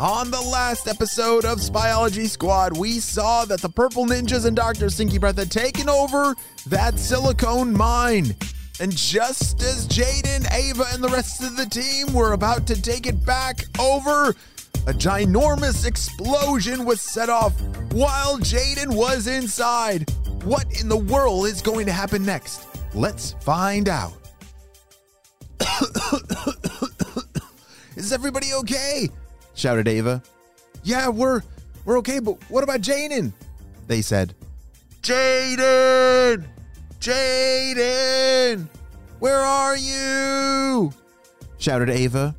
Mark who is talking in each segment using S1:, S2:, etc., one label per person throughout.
S1: On the last episode of Spyology Squad, we saw that the Purple Ninjas and Dr. Stinky Breath had taken over that silicone mine. And just as Jaden, Ava, and the rest of the team were about to take it back over, a ginormous explosion was set off while Jaden was inside. What in the world is going to happen next? Let's find out. is everybody okay? Shouted Ava. Yeah, we're we're okay, but what about Jaden? They said. Jaden! Jaden! Where are you? shouted Ava.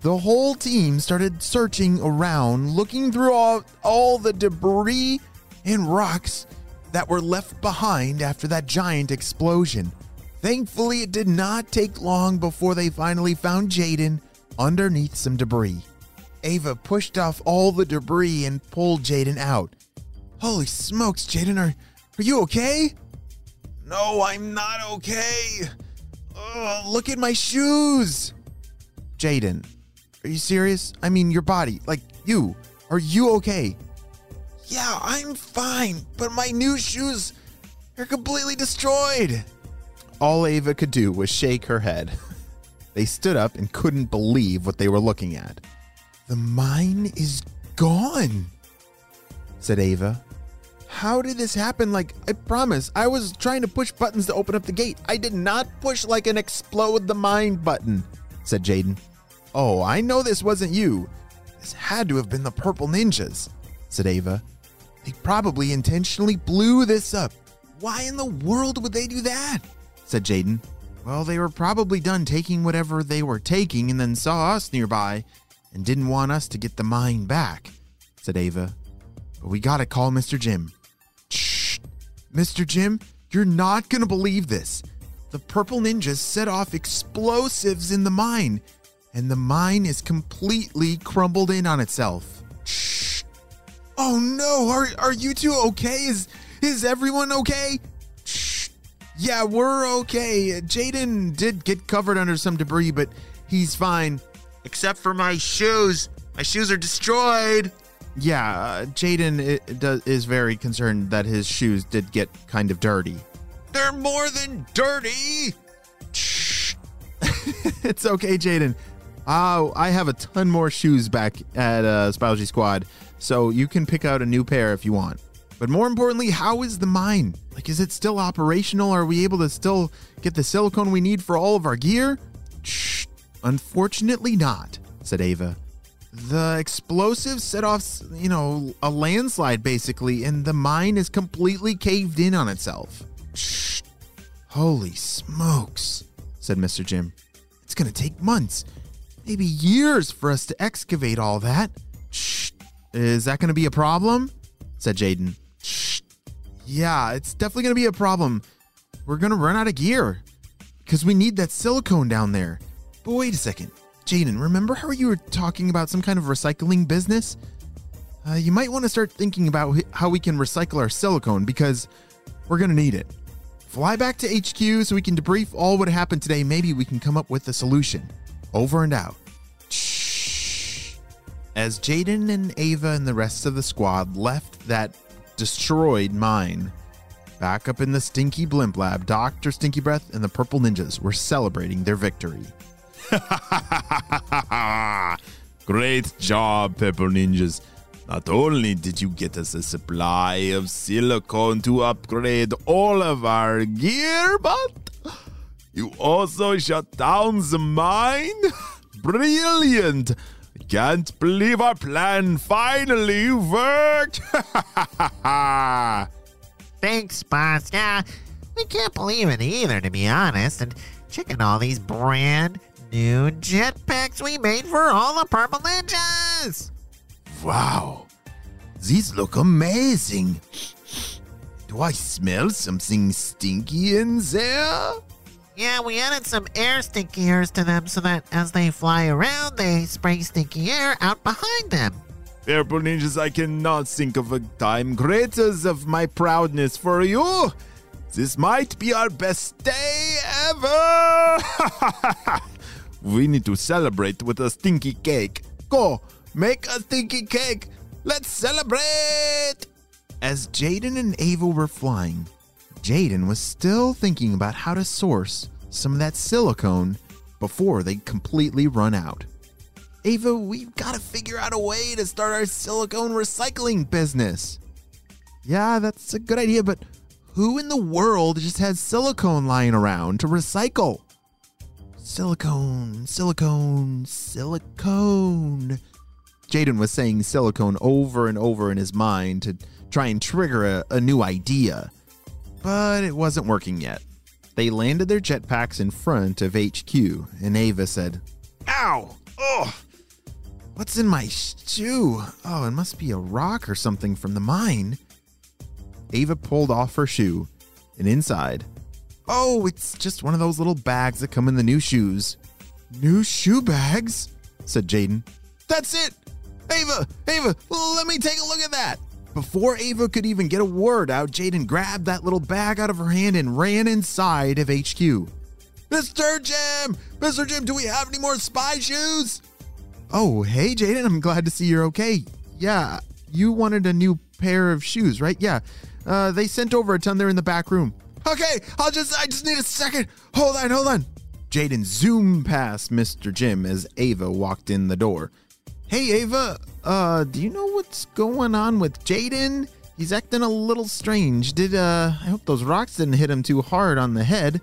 S1: The whole team started searching around, looking through all, all the debris and rocks that were left behind after that giant explosion. Thankfully, it did not take long before they finally found Jaden underneath some debris. Ava pushed off all the debris and pulled Jaden out. Holy smokes, Jaden, are, are you okay? No, I'm not okay. Ugh, look at my shoes. Jaden, are you serious? I mean, your body, like you. Are you okay? Yeah, I'm fine, but my new shoes are completely destroyed. All Ava could do was shake her head. They stood up and couldn't believe what they were looking at. The mine is gone, said Ava. How did this happen? Like, I promise, I was trying to push buttons to open up the gate. I did not push like an explode the mine button, said Jaden. Oh, I know this wasn't you. This had to have been the purple ninjas, said Ava. They probably intentionally blew this up. Why in the world would they do that? said Jaden. Well, they were probably done taking whatever they were taking and then saw us nearby and didn't want us to get the mine back, said Ava. But we gotta call Mr. Jim. Shh! Mr. Jim, you're not gonna believe this. The purple ninjas set off explosives in the mine, and the mine is completely crumbled in on itself. Shh! Oh no, are, are you two okay? Is is everyone okay? Shh! Yeah, we're okay. Jaden did get covered under some debris, but he's fine. Except for my shoes. My shoes are destroyed. Yeah, uh, Jaden is very concerned that his shoes did get kind of dirty. They're more than dirty. Shh. it's okay, Jaden. Oh, I have a ton more shoes back at uh, Spyology Squad, so you can pick out a new pair if you want. But more importantly, how is the mine? Like, is it still operational? Are we able to still get the silicone we need for all of our gear? Unfortunately, not, said Ava. The explosives set off, you know, a landslide basically, and the mine is completely caved in on itself. Shh. Holy smokes, said Mr. Jim. It's gonna take months, maybe years for us to excavate all that. Shh. Is that gonna be a problem? said Jaden. Shh. Yeah, it's definitely gonna be a problem. We're gonna run out of gear because we need that silicone down there. But wait a second. Jaden, remember how you were talking about some kind of recycling business? Uh, you might want to start thinking about how we can recycle our silicone because we're going to need it. Fly back to HQ so we can debrief all what happened today. Maybe we can come up with a solution. Over and out. As Jaden and Ava and the rest of the squad left that destroyed mine, back up in the Stinky Blimp Lab, Dr. Stinky Breath and the Purple Ninjas were celebrating their victory. Great job, Purple Ninjas. Not only did you get us a supply of silicone to upgrade all of our gear, but you also shut down the mine? Brilliant! Can't believe our plan finally worked!
S2: Thanks, boss. Yeah, we can't believe it either, to be honest. And checking all these brand new jetpacks we made for all the purple ninjas.
S1: Wow, these look amazing. Do I smell something stinky in there?
S2: Yeah, we added some air stinky airs to them so that as they fly around, they spray stinky air out behind them.
S1: Purple ninjas, I cannot think of a time greater of my proudness for you. This might be our best day ever. we need to celebrate with a stinky cake. Go, make a stinky cake. Let's celebrate. As Jaden and Ava were flying, Jaden was still thinking about how to source some of that silicone before they completely run out. Ava, we've got to figure out a way to start our silicone recycling business. Yeah, that's a good idea, but who in the world just has silicone lying around to recycle? Silicone, silicone, silicone. Jaden was saying silicone over and over in his mind to try and trigger a, a new idea, but it wasn't working yet. They landed their jetpacks in front of HQ, and Ava said, Ow! Ugh! What's in my shoe? Oh, it must be a rock or something from the mine. Ava pulled off her shoe, and inside, oh, it's just one of those little bags that come in the new shoes. New shoe bags? said Jaden. That's it! Ava, Ava, let me take a look at that. Before Ava could even get a word out, Jaden grabbed that little bag out of her hand and ran inside of HQ. Mr. Jim! Mr. Jim, do we have any more spy shoes? Oh, hey, Jaden, I'm glad to see you're okay. Yeah, you wanted a new pair of shoes, right? Yeah. Uh, they sent over a ton. They're in the back room. Okay, I'll just, I just need a second. Hold on, hold on. Jaden zoomed past Mr. Jim as Ava walked in the door. Hey, Ava, uh, do you know what's going on with Jaden? He's acting a little strange. Did, uh, I hope those rocks didn't hit him too hard on the head.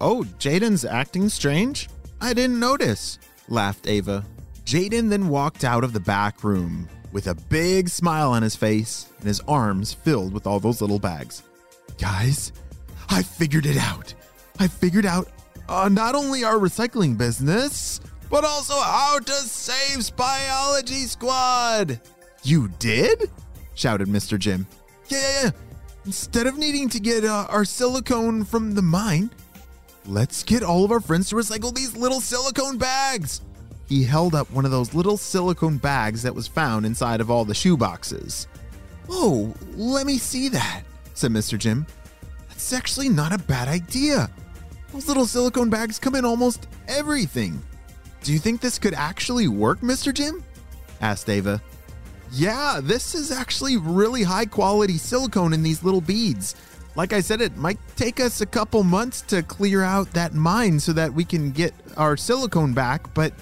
S1: Oh, Jaden's acting strange? I didn't notice, laughed Ava. Jaden then walked out of the back room with a big smile on his face and his arms filled with all those little bags. Guys, I figured it out. I figured out uh, not only our recycling business, but also how to save Spyology Squad. You did? shouted Mr. Jim. Yeah, yeah, yeah. Instead of needing to get uh, our silicone from the mine, let's get all of our friends to recycle these little silicone bags. He held up one of those little silicone bags that was found inside of all the shoe boxes. Oh, let me see that, said Mr. Jim. That's actually not a bad idea. Those little silicone bags come in almost everything. Do you think this could actually work, Mr. Jim? asked Ava. Yeah, this is actually really high quality silicone in these little beads. Like I said, it might take us a couple months to clear out that mine so that we can get our silicone back, but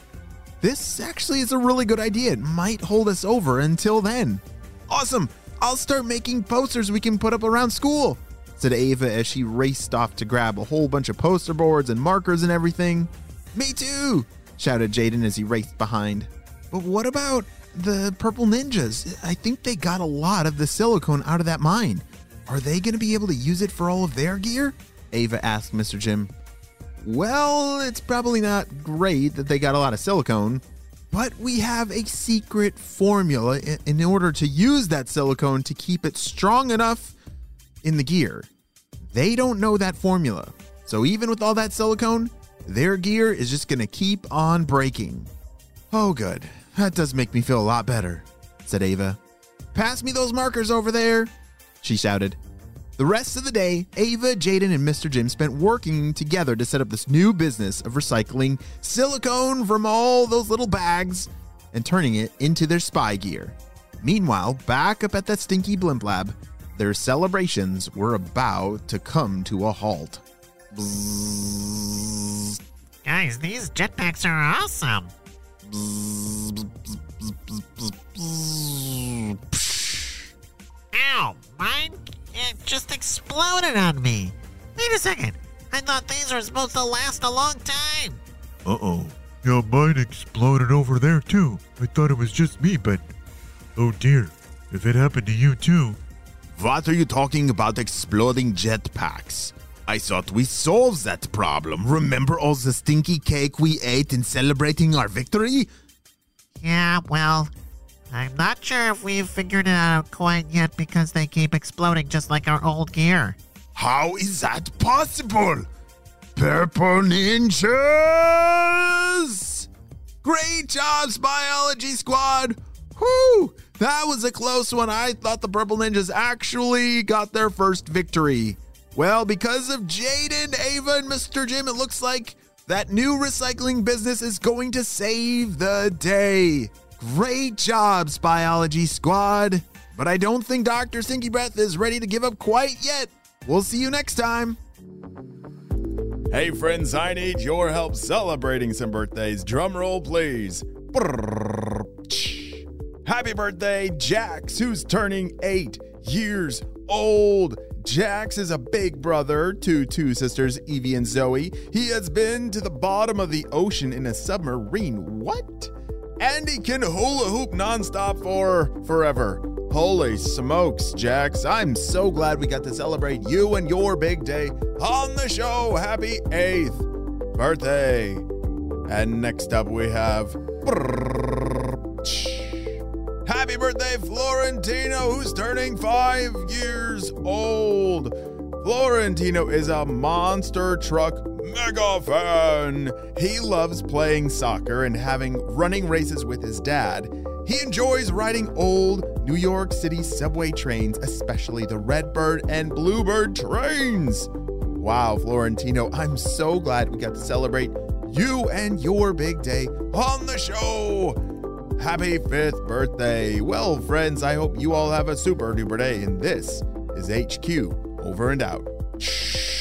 S1: this actually is a really good idea. It might hold us over until then. Awesome! I'll start making posters we can put up around school, said Ava as she raced off to grab a whole bunch of poster boards and markers and everything. Me too, shouted Jaden as he raced behind. But what about the purple ninjas? I think they got a lot of the silicone out of that mine. Are they going to be able to use it for all of their gear? Ava asked Mr. Jim. Well, it's probably not great that they got a lot of silicone, but we have a secret formula in order to use that silicone to keep it strong enough in the gear. They don't know that formula. So even with all that silicone, their gear is just going to keep on breaking. Oh, good. That does make me feel a lot better, said Ava. Pass me those markers over there, she shouted. The rest of the day, Ava, Jaden, and Mr. Jim spent working together to set up this new business of recycling silicone from all those little bags and turning it into their spy gear. Meanwhile, back up at that stinky blimp lab, their celebrations were about to come to a halt. Bzzz,
S2: Guys, these jetpacks are awesome.
S1: bzzz.
S2: Ow, mine it just exploded on me. Wait a second. I thought these were supposed to last a long time.
S3: Uh oh. Yeah, mine exploded over there too. I thought it was just me, but. Oh dear. If it happened to you too.
S1: What are you talking about exploding jetpacks? I thought we solved that problem. Remember all the stinky cake we ate in celebrating our victory?
S2: Yeah, well, I'm not sure if we've figured it out quite yet because they keep exploding just like our old gear.
S4: How is that possible? Purple Ninjas! Great jobs, Spyology Squad! Whew! That was a close one. I thought the Purple Ninjas actually got their first victory. Well, because of Jaden, Ava, and Mr. Jim, it looks like that new recycling business is going to save the day. Great jobs, Spyology Squad. But I don't think Dr. Stinky Breath is ready to give up quite yet. We'll see you next time.
S1: Hey friends, I need your help celebrating some birthdays. Drum roll, please. Happy birthday, Jax, who's turning eight years old. Jax is a big brother to two sisters, Evie and Zoe. He has been to the bottom of the ocean in a submarine. What? And he can hula hoop nonstop for forever. Holy smokes, Jax. I'm so glad we got to celebrate you and your big day on the show. Happy 8th birthday. And next up we have. Happy birthday, Florentino, who's turning five years old. Florentino is a monster truck mega fan. He loves playing soccer and having running races with his dad. He enjoys riding old New York City subway trains, especially the Redbird and Bluebird trains. Wow, Florentino, I'm so glad we got to celebrate you and your big day on the show. Happy fifth birthday. Well, friends, I hope you all have a super duper day, and this is HQ over and out. Shh.